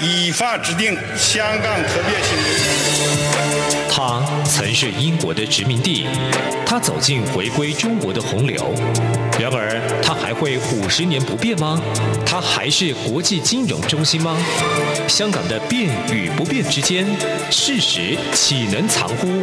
依法制定香港特别行政区。他曾是英国的殖民地，他走进回归中国的洪流。然而，他还会五十年不变吗？他还是国际金融中心吗？香港的变与不变之间，事实岂能藏乎？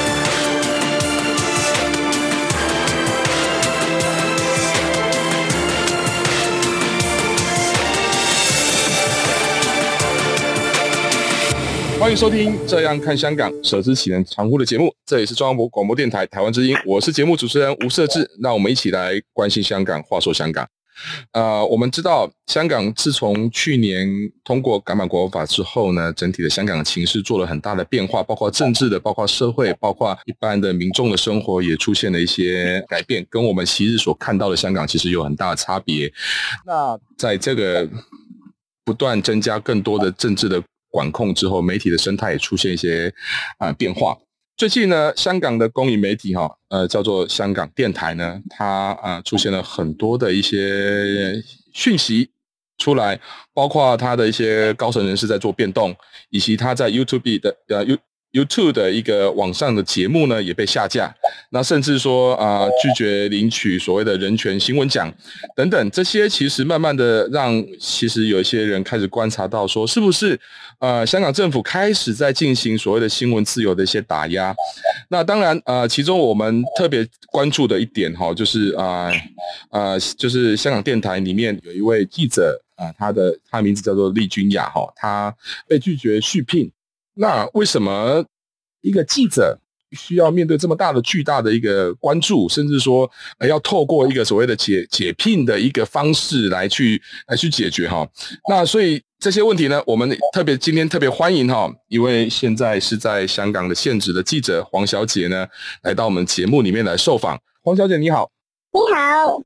欢迎收听《这样看香港》，舍之岂能藏乎的节目。这里是中央广播电台台湾之音，我是节目主持人吴瑟智。让我们一起来关心香港，话说香港。呃，我们知道，香港自从去年通过港版国安法之后呢，整体的香港的情势做了很大的变化，包括政治的，包括社会，包括一般的民众的生活也出现了一些改变，跟我们昔日所看到的香港其实有很大的差别。那在这个不断增加更多的政治的。管控之后，媒体的生态也出现一些啊、变化。最近呢，香港的公营媒体哈，呃，叫做香港电台呢，它啊、出现了很多的一些讯息出来，包括它的一些高层人士在做变动，以及它在 YouTube 的呃 U。YouTube 的一个网上的节目呢，也被下架，那甚至说啊、拒绝领取所谓的人权新闻奖等等，这些其实慢慢的让其实有一些人开始观察到说，是不是呃香港政府开始在进行所谓的新闻自由的一些打压？那当然呃，其中我们特别关注的一点哈，就是啊呃，就是香港电台里面有一位记者啊、他的他的名字叫做利君雅哈，他被拒绝续聘。那为什么一个记者需要面对这么大的、巨大的一个关注，甚至说呃要透过一个所谓的解解聘的一个方式来去来去解决哈？那所以这些问题呢，我们特别今天特别欢迎哈一位现在是在香港的现职的记者黄小姐呢，来到我们节目里面来受访。黄小姐你好，你好，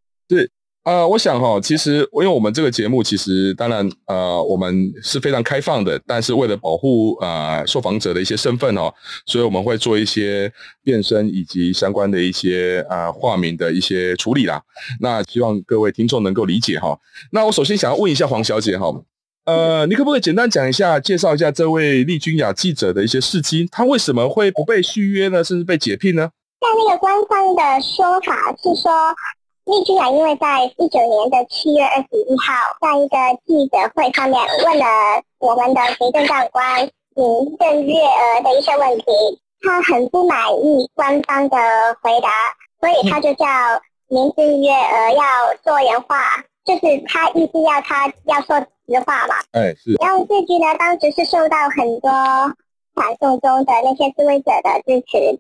呃，我想哈，其实因为我们这个节目，其实当然呃，我们是非常开放的，但是为了保护呃受访者的一些身份哦，所以我们会做一些变声以及相关的一些呃化名的一些处理啦。那希望各位听众能够理解哈。那我首先想要问一下黄小姐哈，呃，你可不可以简单讲一下，介绍一下这位利君雅记者的一些事迹？她为什么会不被续约呢？甚至被解聘呢？在那个官方的说法是说。利君啊因为在一九年的七月二十一号，在一个记者会上面问了我们的行政长官林郑月娥的一些问题，他很不满意官方的回答，所以他就叫林郑月娥要做人话，就是他意思要他要说实话嘛。哎，是。然后这句呢，当时是受到很多反送中的那些示威者的支持。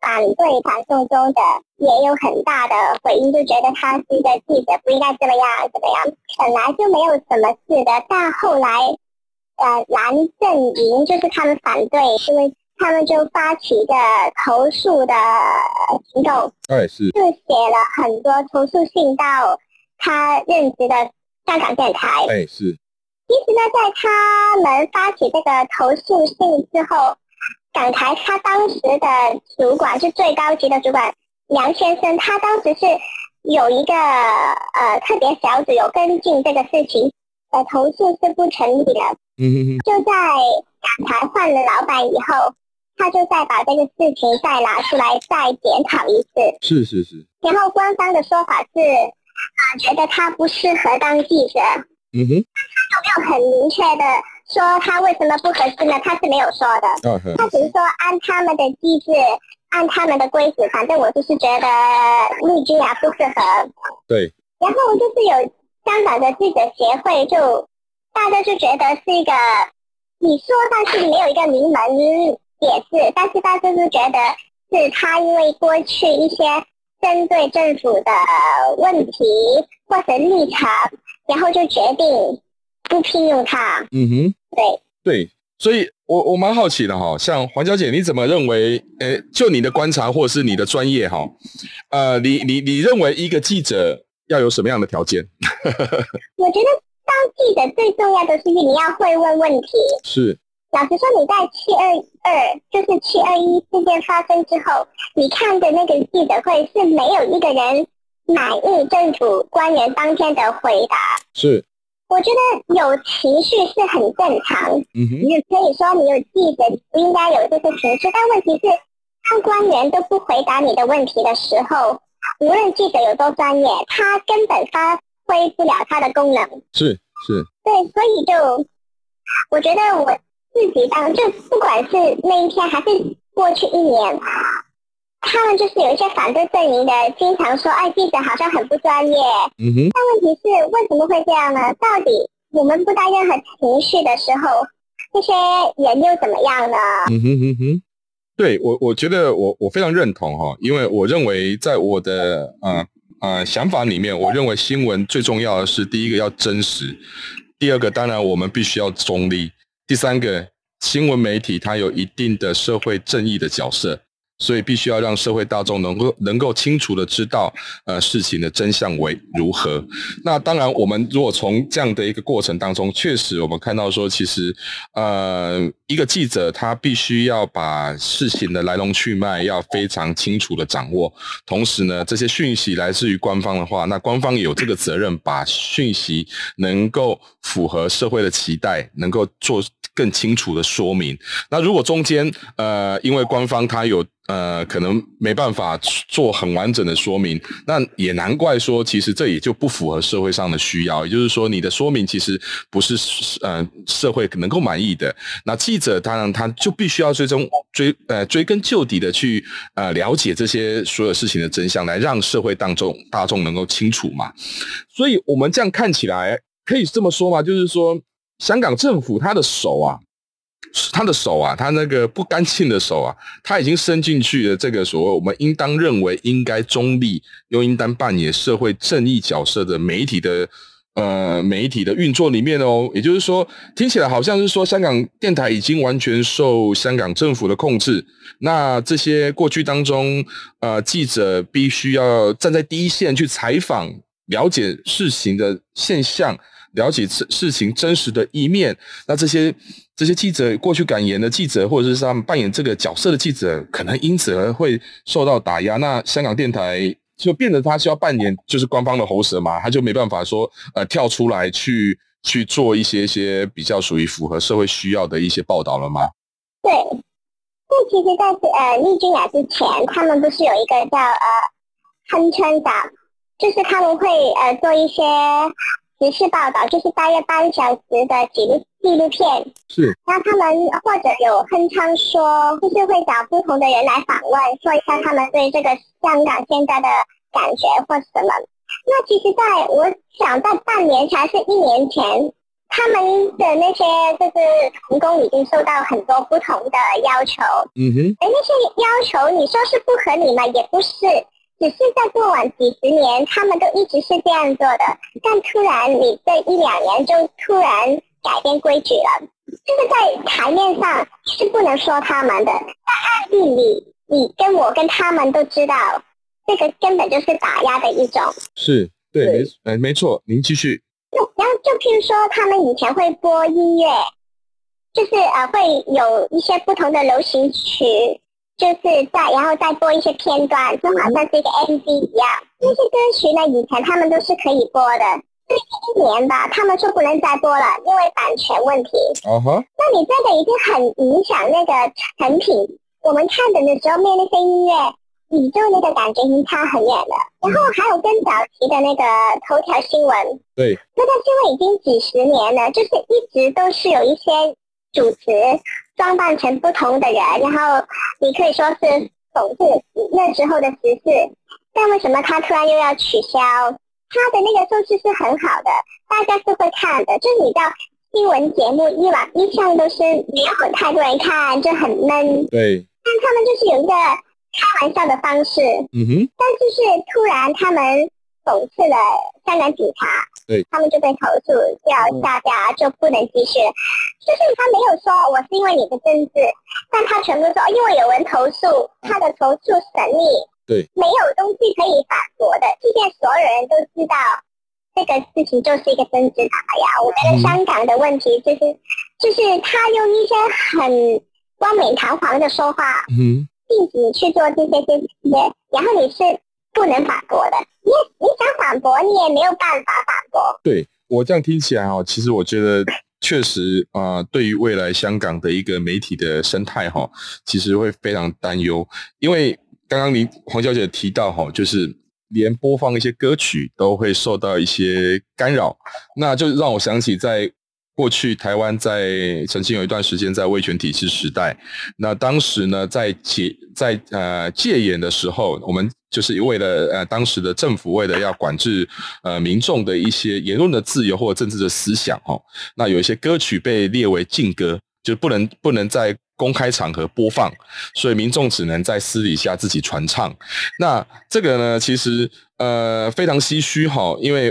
反对反送中的也有很大的回应，就觉得他是一个记者，不应该这么样，怎么样？本来就没有什么事的，但后来，呃，蓝阵营就是他们反对，因为他们就发起一个投诉的行动，哎，是，就写了很多投诉信到他任职的香港电台，哎，是。其实呢，在他们发起这个投诉信之后。港台他当时的主管是最高级的主管梁先生，他当时是有一个呃特别小组有跟进这个事情，呃投诉是不成立的。就在港台换了老板以后，他就再把这个事情再拿出来再检讨一次。是是是。然后官方的说法是啊、呃，觉得他不适合当记者。嗯哼。他有没有很明确的？说他为什么不合适呢？他是没有说的，他只是说按他们的机制，按他们的规矩，反正我就是觉得陆君雅不适合。对。然后就是有香港的记者协会就，就大家就觉得是一个，你说但是没有一个明文解释，但是大家就是觉得是他因为过去一些针对政府的问题或者立场，然后就决定。不聘用他。嗯哼，对对，所以我我蛮好奇的哈，像黄小姐，你怎么认为？诶，就你的观察或者是你的专业哈，呃，你你你认为一个记者要有什么样的条件？我觉得当记者最重要的是你要会问问题。是。老实说，你在七二二，就是七二一事件发生之后，你看的那个记者会是没有一个人满意政府官员当天的回答。是，我觉得有情绪是很正常。嗯哼，你可以说你有记者不应该有这些情绪，但问题是，当官员都不回答你的问题的时候，无论记者有多专业，他根本发挥不了他的功能。是是，对，所以就我觉得我。自己当就不管是那一天还是过去一年，他们就是有一些反对阵营的，经常说：“哎，记者好像很不专业。”嗯哼。但问题是，为什么会这样呢？到底我们不带任何情绪的时候，这些人又怎么样呢？嗯哼哼哼。对我，我觉得我我非常认同哈，因为我认为在我的呃呃想法里面，我认为新闻最重要的是第一个要真实，第二个当然我们必须要中立。第三个，新闻媒体它有一定的社会正义的角色。所以必须要让社会大众能够能够清楚的知道，呃，事情的真相为如何。那当然，我们如果从这样的一个过程当中，确实我们看到说，其实，呃，一个记者他必须要把事情的来龙去脉要非常清楚的掌握。同时呢，这些讯息来自于官方的话，那官方有这个责任，把讯息能够符合社会的期待，能够做更清楚的说明。那如果中间，呃，因为官方他有呃，可能没办法做很完整的说明，那也难怪说，其实这也就不符合社会上的需要。也就是说，你的说明其实不是呃社会能够满意的。那记者当然他就必须要追踪追呃追根究底的去呃了解这些所有事情的真相，来让社会当众大众能够清楚嘛。所以我们这样看起来可以这么说嘛，就是说香港政府他的手啊。他的手啊，他那个不干净的手啊，他已经伸进去了这个所谓我们应当认为应该中立又应当扮演社会正义角色的媒体的呃媒体的运作里面哦。也就是说，听起来好像是说香港电台已经完全受香港政府的控制。那这些过去当中，呃，记者必须要站在第一线去采访，了解事情的现象，了解事事情真实的一面。那这些。这些记者过去敢言的记者，或者是他们扮演这个角色的记者，可能因此而会受到打压。那香港电台就变得他需要扮演就是官方的喉舌嘛，他就没办法说呃跳出来去去做一些些比较属于符合社会需要的一些报道了吗？对，那其实在呃丽君雅之前，他们不是有一个叫呃哼春的，就是他们会呃做一些时事报道，就是大约半小时的纪录。纪录片是，那他们或者有哼唱说，就是会找不同的人来访问，说一下他们对这个香港现在的感觉或什么。那其实在我想，在半年还是一年前，他们的那些就是童工已经受到很多不同的要求。嗯哼，而那些要求，你说是不合理吗？也不是，只是在过往几十年，他们都一直是这样做的。但突然你这一两年就突然。改变规矩了，就是在台面上是不能说他们的，在暗地里，你跟我跟他们都知道，这个根本就是打压的一种。是，对，没，呃，没错，您继续。那然后就譬如说，他们以前会播音乐，就是呃，会有一些不同的流行曲，就是在然后再播一些片段，就好像是一个 MV 一样。那些歌曲呢，以前他们都是可以播的。最近一年吧，他们说不能再播了，因为版权问题。哦哈，那你这个已经很影响那个成品。我们看的的时候，面那些音乐，宇宙那个感觉已经差很远了。然后还有更早期的那个头条新闻，对，那条新闻已经几十年了，就是一直都是有一些主持装扮成不同的人，然后你可以说是讽刺那时候的时事，但为什么他突然又要取消？他的那个收视是很好的，大家是会看的。就是你知道新闻节目以往一向都是没有太多人看，就很闷。对。但他们就是有一个开玩笑的方式。嗯哼。但就是突然他们讽刺了香港警察，对，他们就被投诉要下架，就不能继续。就是他没有说我是因为你的政治，但他全部说因为有人投诉，他的投诉审理。对，没有东西可以反驳的，即便所有人都知道这个事情就是一个政治打压。我觉得香港的问题就是就是他用一些很冠冕堂皇的说话，嗯，禁止你去做这些这些，然后你是不能反驳的，你你想反驳你也没有办法反驳。对，我这样听起来哦，其实我觉得确实啊、呃，对于未来香港的一个媒体的生态哈，其实会非常担忧，因为刚刚您黄小姐提到哈，就是。连播放一些歌曲都会受到一些干扰，那就让我想起在过去台湾在曾经有一段时间在威权体制时代，那当时呢在戒在呃戒严的时候，我们就是为了呃当时的政府为了要管制呃民众的一些言论的自由或者政治的思想哈，那有一些歌曲被列为禁歌，就不能不能在。公开场合播放，所以民众只能在私底下自己传唱。那这个呢，其实呃非常唏嘘哈，因为。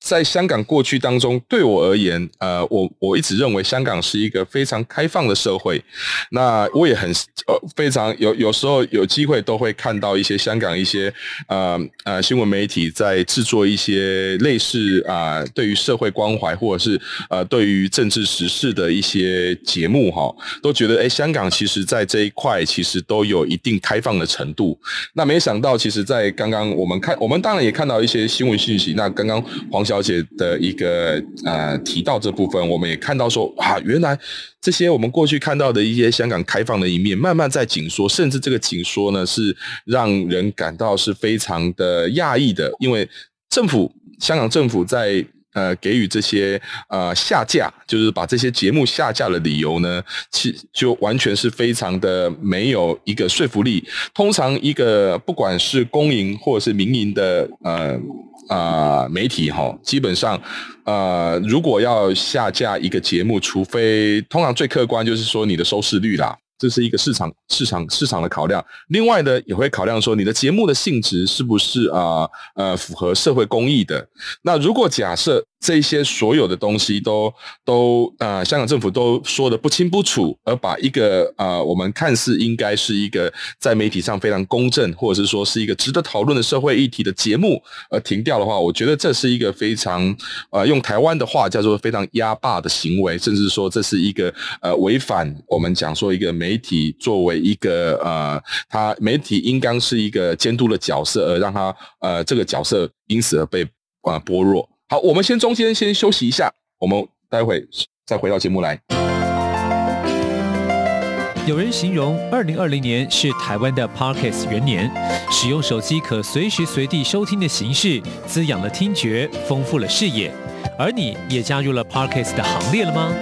在香港过去当中，对我而言，呃，我我一直认为香港是一个非常开放的社会。那我也很呃非常有有时候有机会都会看到一些香港一些呃呃新闻媒体在制作一些类似啊、对于社会关怀或者是呃对于政治时事的一些节目哈，都觉得哎香港其实在这一块其实都有一定开放的程度。那没想到，其实，在刚刚我们看，我们当然也看到一些新闻信息。那刚刚黄。小姐的一个呃提到这部分，我们也看到说啊，原来这些我们过去看到的一些香港开放的一面，慢慢在紧缩，甚至这个紧缩呢是让人感到是非常的讶异的，因为政府香港政府在呃给予这些呃下架，就是把这些节目下架的理由呢，其就完全是非常的没有一个说服力。通常一个不管是公营或者是民营的呃。啊、媒体哈，基本上，呃，如果要下架一个节目，除非通常最客观就是说你的收视率啦，这是一个市场市场市场的考量。另外呢，也会考量说你的节目的性质是不是啊，呃符合社会公益的。那如果假设。这些所有的东西都都呃，香港政府都说得不清不楚，而把一个呃，我们看似应该是一个在媒体上非常公正，或者是说是一个值得讨论的社会议题的节目，而停掉的话，我觉得这是一个非常呃，用台湾的话叫做非常压霸的行为，甚至说这是一个呃违反我们讲说一个媒体作为一个呃，他媒体应当是一个监督的角色，而让他呃这个角色因此而被啊剥弱。好，我们先中间先休息一下，我们待会再回到节目来。有人形容二零二零年是台湾的 Parkes 元年，使用手机可随时随地收听的形式，滋养了听觉，丰富了视野。而你也加入了 Parkes 的行列了吗？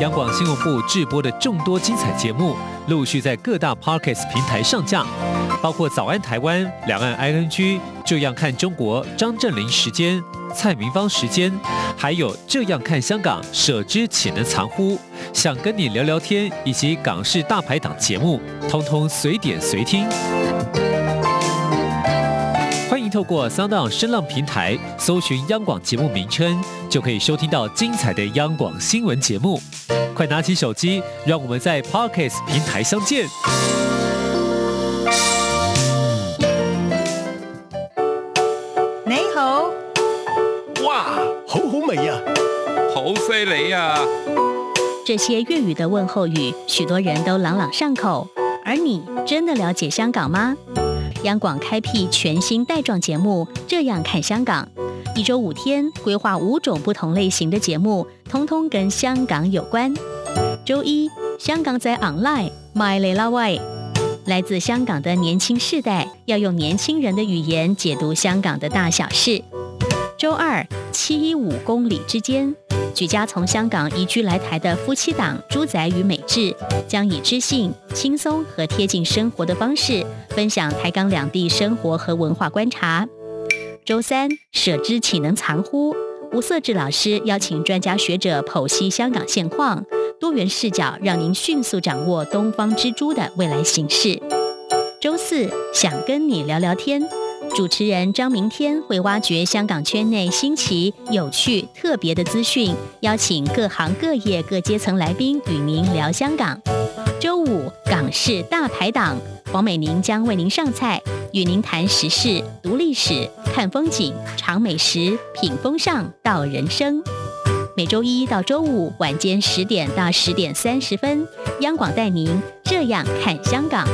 央广新闻部制播的众多精彩节目，陆续在各大 Parkes 平台上架。包括早安台湾、两岸 ING、这样看中国、张振霖时间、蔡明芳时间，还有这样看香港、舍之岂能藏乎？想跟你聊聊天，以及港式大排档节目，通通随点随听。欢迎透过 Sound 声浪平台搜寻央广节目名称，就可以收听到精彩的央广新闻节目。快拿起手机，让我们在 Podcast 平台相见。好犀利呀！这些粤语的问候语，许多人都朗朗上口。而你真的了解香港吗？央广开辟全新带状节目，这样看香港。一周五天，规划五种不同类型的节目，通通跟香港有关。周一，香港仔 online，My 雷拉喂，来自香港的年轻世代，要用年轻人的语言解读香港的大小事。周二，七一五公里之间。举家从香港移居来台的夫妻档朱仔与美智，将以知性、轻松和贴近生活的方式，分享台港两地生活和文化观察。周三，舍之岂能藏乎？吴色智老师邀请专家学者剖析香港现况，多元视角让您迅速掌握东方之珠的未来形势。周四，想跟你聊聊天。主持人张明天会挖掘香港圈内新奇、有趣、特别的资讯，邀请各行各业各阶层来宾与您聊香港。周五港式大排档，黄美玲将为您上菜，与您谈时事、读历史、看风景、尝美食、品风尚、道人生。每周一到周五晚间十点到十点三十分，央广带您这样看香港。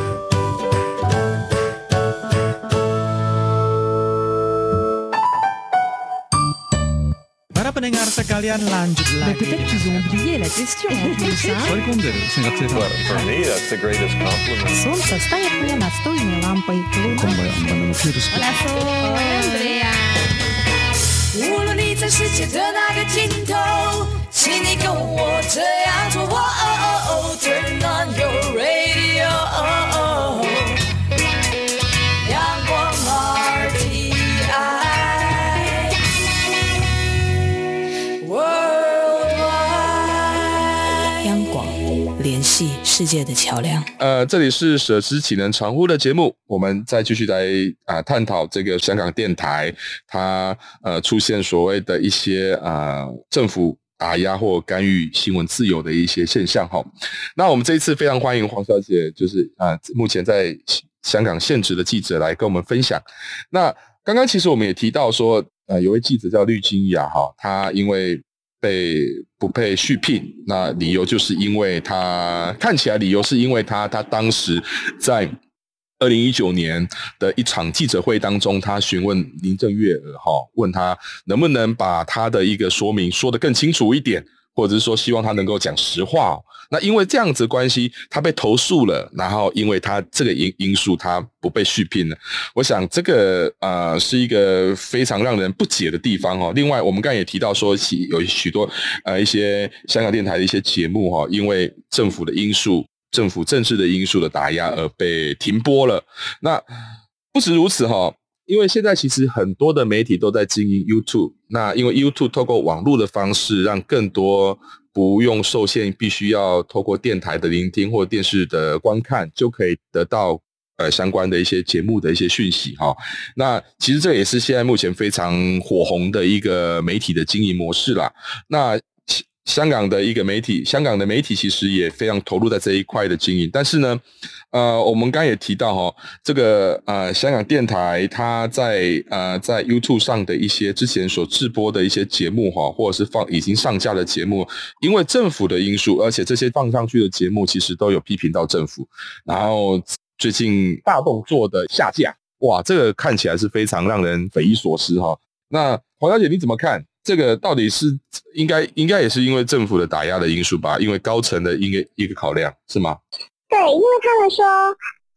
无论你在世界的哪个尽头，请你跟我这样做。Turn on your 央广联系世界的桥梁。呃，这里是舍之岂能常乎的节目，我们再继续来啊、探讨这个香港电台它呃出现所谓的一些啊、政府打压或干预新闻自由的一些现象哈。那我们这一次非常欢迎黄小姐，就是啊、目前在香港现职的记者来跟我们分享。那刚刚其实我们也提到说，呃有位记者叫吕金雅哈，他因为被不被续聘，那理由就是因为他看起来理由是因为他他当时在二零一九年的一场记者会当中，他询问林正月娥哈，问他能不能把他的一个说明说得更清楚一点。或者是说希望他能够讲实话，那因为这样子的关系，他被投诉了，然后因为他这个因因素，他不被续聘了。我想这个呃是一个非常让人不解的地方哦。另外，我们刚才也提到说，有许多呃一些香港电台的一些节目哈，因为政府的因素、政府政治的因素的打压而被停播了。那不止如此哈。因为现在其实很多的媒体都在经营 YouTube，那因为 YouTube 透过网络的方式，让更多不用受限，必须要透过电台的聆听或电视的观看，就可以得到呃相关的一些节目的一些讯息哈。那其实这也是现在目前非常火红的一个媒体的经营模式啦。那香港的一个媒体，香港的媒体其实也非常投入在这一块的经营，但是呢。呃，我们刚刚也提到哈，这个呃，香港电台它在呃在 YouTube 上的一些之前所直播的一些节目哈，或者是放已经上架的节目，因为政府的因素，而且这些放上去的节目其实都有批评到政府，然后最近大动作的下架，哇，这个看起来是非常让人匪夷所思哈。那黄小姐你怎么看？这个到底是应该应该也是因为政府的打压的因素吧？因为高层的一个一个考量是吗？对，因为他们说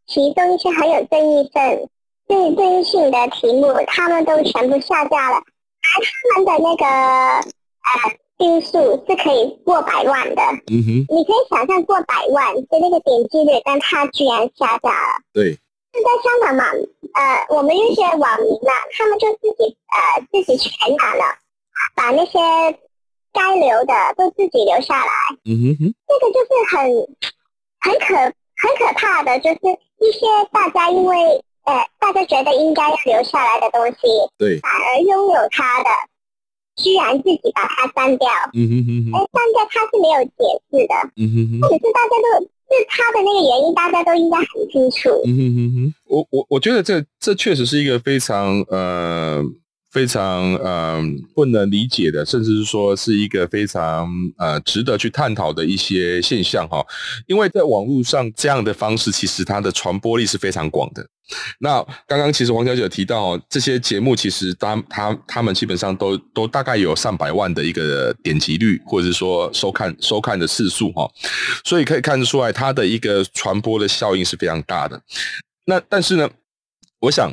其中一些很有争议性、对争议性的题目，他们都全部下架了，而他们的那个呃订数是可以过百万的。嗯哼，你可以想象过百万的那个点击率，但他居然下架了。对，是在香港嘛？呃，我们一些网民呢，他们就自己呃自己全拿了，把那些该留的都自己留下来。嗯哼哼，这个就是很。很可很可怕的就是一些大家因为呃大家觉得应该要留下来的东西，对，反而拥有它的，居然自己把它删掉，嗯哼哼哼，哎，删掉它是没有解释的，嗯哼哼，或者是大家都是他的那个原因，大家都应该很清楚，嗯哼哼哼，我我我觉得这这确实是一个非常呃。非常嗯、不能理解的，甚至是说是一个非常呃值得去探讨的一些现象哈，因为在网络上这样的方式，其实它的传播力是非常广的。那刚刚其实黄小姐提到，这些节目其实当他他们基本上都都大概有上百万的一个点击率，或者是说收看收看的次数哈，所以可以看得出来，它的一个传播的效应是非常大的。那但是呢，我想。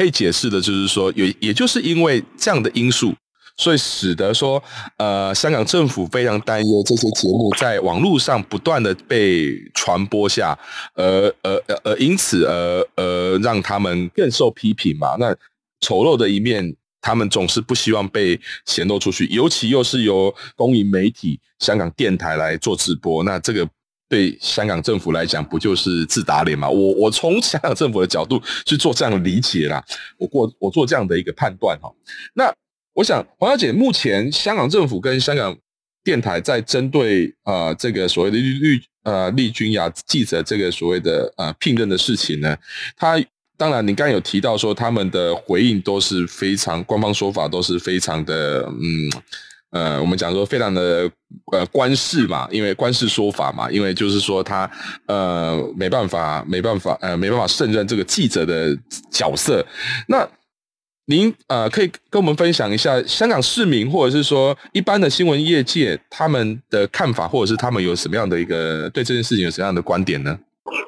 可以解释的就是说，也也就是因为这样的因素，所以使得说，呃，香港政府非常担忧这些节目在网络上不断的被传播下，而而而因此而而让他们更受批评嘛。那丑陋的一面，他们总是不希望被显露出去，尤其又是由公营媒体香港电台来做直播，那这个。对香港政府来讲，不就是自打脸吗？我我从香港政府的角度去做这样的理解啦，我过我做这样的一个判断哈。那我想黄小姐，目前香港政府跟香港电台在针对呃这个所谓的绿呃丽君雅记者这个所谓的呃聘任的事情呢，他当然你刚刚有提到说他们的回应都是非常官方说法都是非常的嗯呃，我们讲说非常的呃官式嘛，因为官式说法嘛，因为就是说他呃没办法没办法呃没办法胜任这个记者的角色。那您呃可以跟我们分享一下香港市民或者是说一般的新闻业界他们的看法，或者是他们有什么样的一个对这件事情有什么样的观点呢？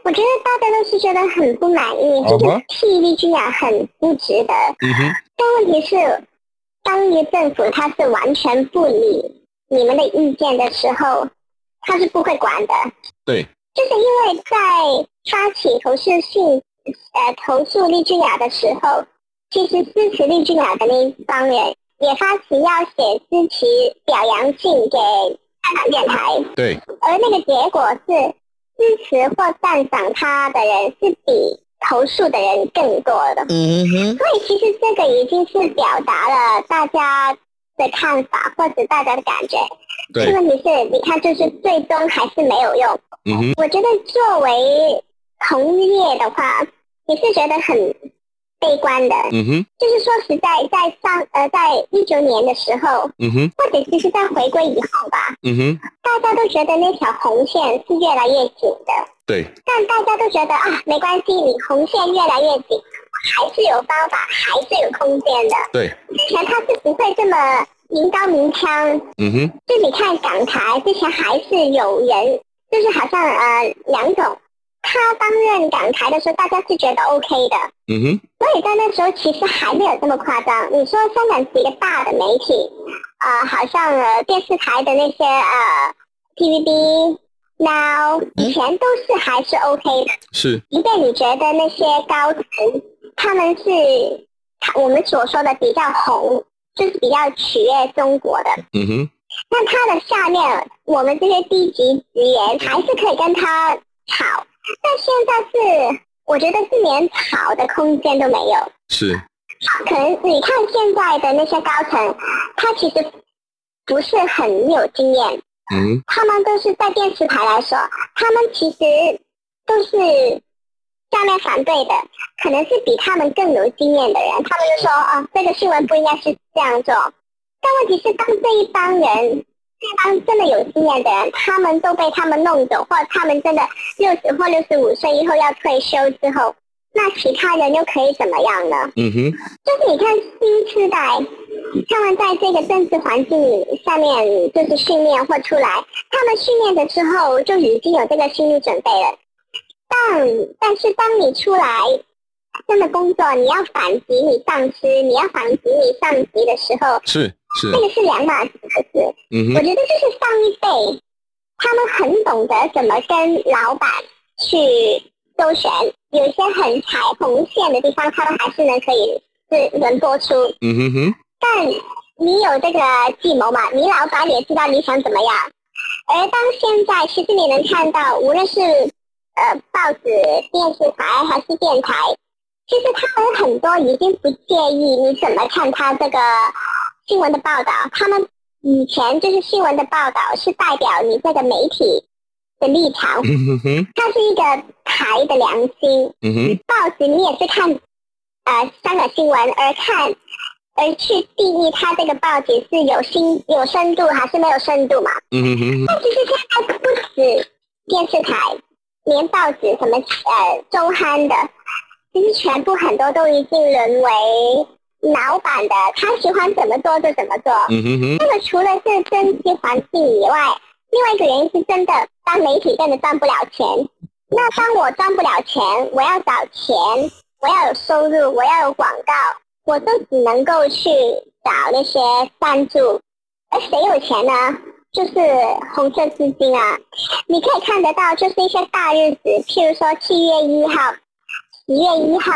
我觉得大家都是觉得很不满意，就是 TVB 啊很不值得。嗯哼。但问题是，当一个政府他是完全不理你们的意见的时候，他是不会管的。对。就是因为在发起投诉信，呃，投诉丽君雅的时候，其实支持丽君雅的那一帮人也发起要写支持表扬信给香港电台。对。而那个结果是。支持或赞赏他的人是比投诉的人更多的，嗯哼，所以其实这个已经是表达了大家的看法或者大家的感觉。对，问题是，你看，就是最终还是没有用。嗯哼，我觉得作为同业的话，你是觉得很。悲观的，嗯哼，就是说实在，在上呃，在一九年的时候，嗯哼，或者其实在回归以后吧，嗯哼，大家都觉得那条红线是越来越紧的，对，但大家都觉得啊，没关系，你红线越来越紧，还是有方法，还是有空间的，对，之前他是不会这么明刀明枪，嗯哼，就你看港台之前还是有人，就是好像呃两种。他担任港台的时候，大家是觉得 OK 的，嗯哼。所以在那时候其实还没有这么夸张。你说香港几个大的媒体，啊、呃，好像呃电视台的那些呃 TVB、Now，以前都是还是 OK 的。是。即便你觉得那些高层他们是我们所说的比较红，就是比较取悦中国的，嗯哼。那他的下面，我们这些低级职员还是可以跟他吵。但现在是，我觉得是连吵的空间都没有。是，可能你看现在的那些高层，他其实不是很有经验。嗯。他们都是在电视台来说，他们其实都是下面反对的，可能是比他们更有经验的人。他们就说啊，这个新闻不应该是这样做。但问题是，当这一帮人。当真的有经验的人，他们都被他们弄走，或者他们真的六十或六十五岁以后要退休之后，那其他人又可以怎么样呢？嗯哼，就是你看新时代，他们在这个政治环境下面就是训练或出来，他们训练的时候就已经有这个心理准备了。但但是当你出来真的工作，你要反击你上司，你要反击你上级的时候，是。是这个是两码子的事，嗯，我觉得就是上一辈，他们很懂得怎么跟老板去周旋，有些很踩红线的地方，他们还是能可以是能播出，嗯哼哼。但你有这个计谋嘛？你老板也知道你想怎么样。而当现在，其实你能看到，无论是呃报纸、电视台还是电台，其实他们很多已经不介意你怎么看他这个。新闻的报道，他们以前就是新闻的报道是代表你这个媒体的立场，它是一个台的良心。报纸你也是看呃香港新闻而看，而去定义它这个报纸是有心有深度还是没有深度嘛？嗯哼哼。但其实现在不止电视台，连报纸什么呃中刊的，其实全部很多都已经沦为。老板的他喜欢怎么做就怎么做。嗯哼哼。那么除了是经济环境以外，另外一个原因是真的，当媒体真的赚不了钱。那当我赚不了钱，我要找钱，我要有收入，我要有广告，我都只能够去找那些赞助。而谁有钱呢？就是红色资金啊。你可以看得到，就是一些大日子，譬如说七月一号、十月一号。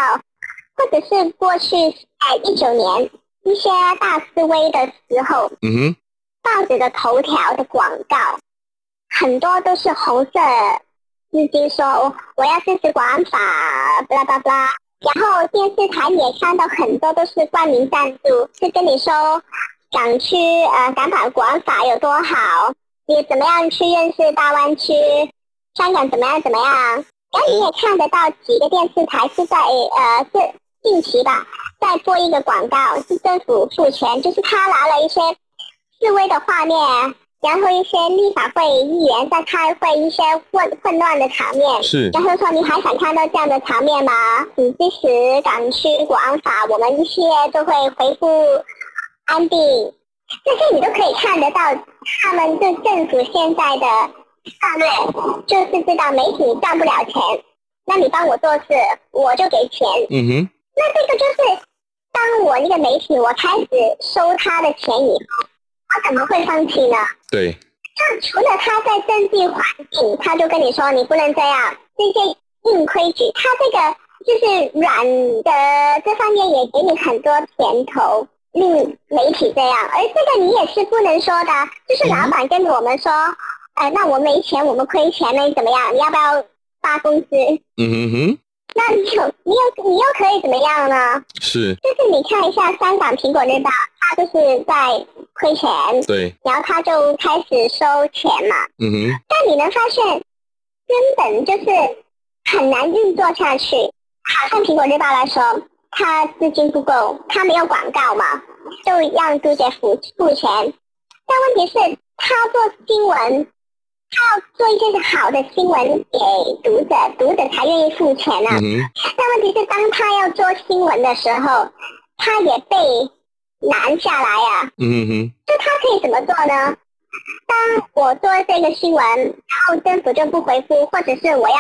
或者是过去在一九年一些大示威的时候，嗯哼，报纸的头条的广告很多都是红色资金说我我要支持国安法，巴拉巴拉。然后电视台也看到很多都是冠名赞助，是跟你说港区呃港版国安法有多好，你怎么样去认识大湾区，香港怎么样怎么样。然后你也看得到几个电视台是在呃是。近期吧，再播一个广告，是政府付钱，就是他拿了一些示威的画面，然后一些立法会议员在开会，一些混混乱的场面。是。然后说，你还想看到这样的场面吗？你支持港区国安法，我们一切都会恢复安定。这些你都可以看得到，他们对政府现在的策略就是知道媒体赚不了钱，那你帮我做事，我就给钱。嗯哼。那这个就是，当我一个媒体，我开始收他的钱以后，他怎么会放弃呢？对。那除了他在政治环境，他就跟你说你不能这样，这些硬规矩，他这个就是软的这方面也给你很多甜头。令媒体这样，而这个你也是不能说的，就是老板跟我们说，呃，那我没钱，我们亏钱，那你怎么样？你要不要发工资？嗯哼哼。那你有，你又你又可以怎么样呢？是。就是你看一下香港《苹果日报》，他就是在亏钱，对，然后他就开始收钱嘛。嗯哼。但你能发现，根本就是很难运作下去。好像《苹果日报》来说。他资金不够，他没有广告嘛，就让读者付付钱。但问题是，他做新闻，他要做一些好的新闻给读者，读者才愿意付钱啊。嗯、但问题是，当他要做新闻的时候，他也被拦下来啊。嗯哼。就他可以怎么做呢？当我做这个新闻，然后政府就不回复，或者是我要。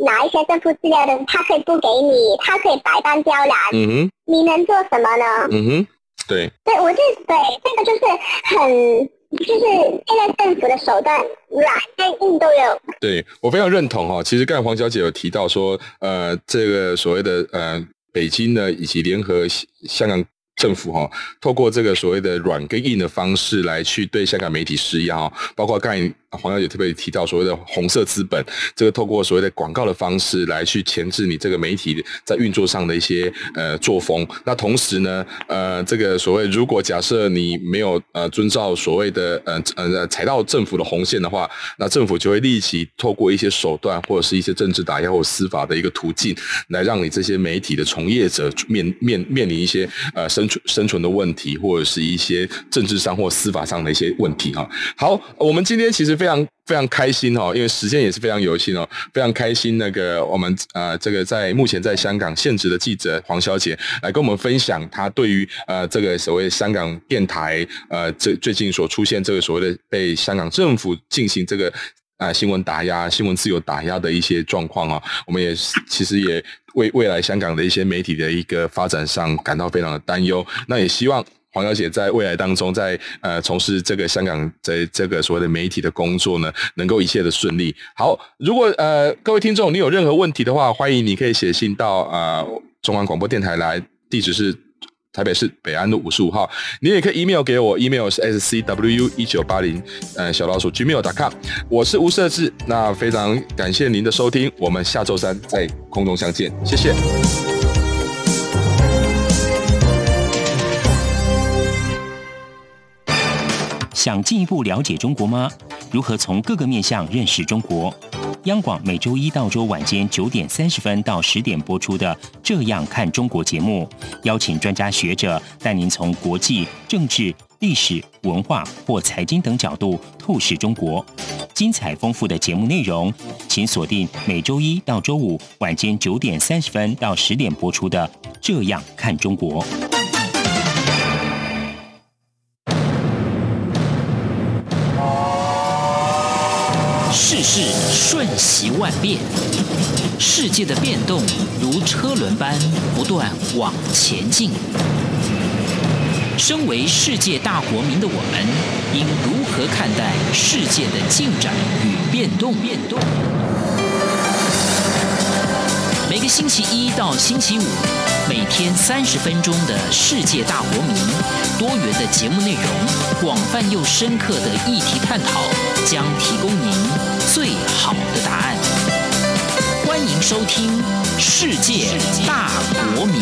拿一些政府资料的，他可以不给你，他可以百般刁难。嗯哼，你能做什么呢？嗯哼，对。对，我就对这个就是很，就是现在政府的手段软跟硬都有。对，我非常认同哈。其实刚才黄小姐有提到说，呃，这个所谓的呃北京呢，以及联合香港。政府哈，透过这个所谓的软跟硬的方式来去对香港媒体施压，包括刚才黄小姐特别提到所谓的红色资本，这个透过所谓的广告的方式来去钳制你这个媒体在运作上的一些呃作风。那同时呢，呃，这个所谓如果假设你没有呃遵照所谓的呃呃踩到政府的红线的话，那政府就会立即透过一些手段或者是一些政治打压或司法的一个途径，来让你这些媒体的从业者面面面临一些呃生生存的问题，或者是一些政治上或司法上的一些问题哈。好，我们今天其实非常非常开心哈，因为时间也是非常有限哦，非常开心。那个我们呃，这个在目前在香港现职的记者黄小姐来跟我们分享她对于呃这个所谓香港电台呃这最近所出现这个所谓的被香港政府进行这个。啊、新闻打压、新闻自由打压的一些状况啊，我们也其实也为未来香港的一些媒体的一个发展上感到非常的担忧。那也希望黄小姐在未来当中在，呃从事这个香港在这个所谓的媒体的工作呢，能够一切的顺利。好，如果呃各位听众你有任何问题的话，欢迎你可以写信到呃中央广播电台来，地址是。台北市北安路五十五号，你也可以 email 给我，email 是 scwu 一九八零，呃，小老鼠 gmail.com，我是吴设志，那非常感谢您的收听，我们下周三在空中相见，谢谢。想进一步了解中国吗？如何从各个面向认识中国？央广每周一到周晚间九点三十分到十点播出的《这样看中国》节目，邀请专家学者带您从国际、政治、历史、文化或财经等角度透视中国。精彩丰富的节目内容，请锁定每周一到周五晚间九点三十分到十点播出的《这样看中国》。是瞬息万变，世界的变动如车轮般不断往前进。身为世界大国民的我们，应如何看待世界的进展与？变动。每个星期一到星期五，每天三十分钟的世界大国民，多元的节目内容，广泛又深刻的议题探讨，将提供您。最好的答案，欢迎收听《世界大国民》。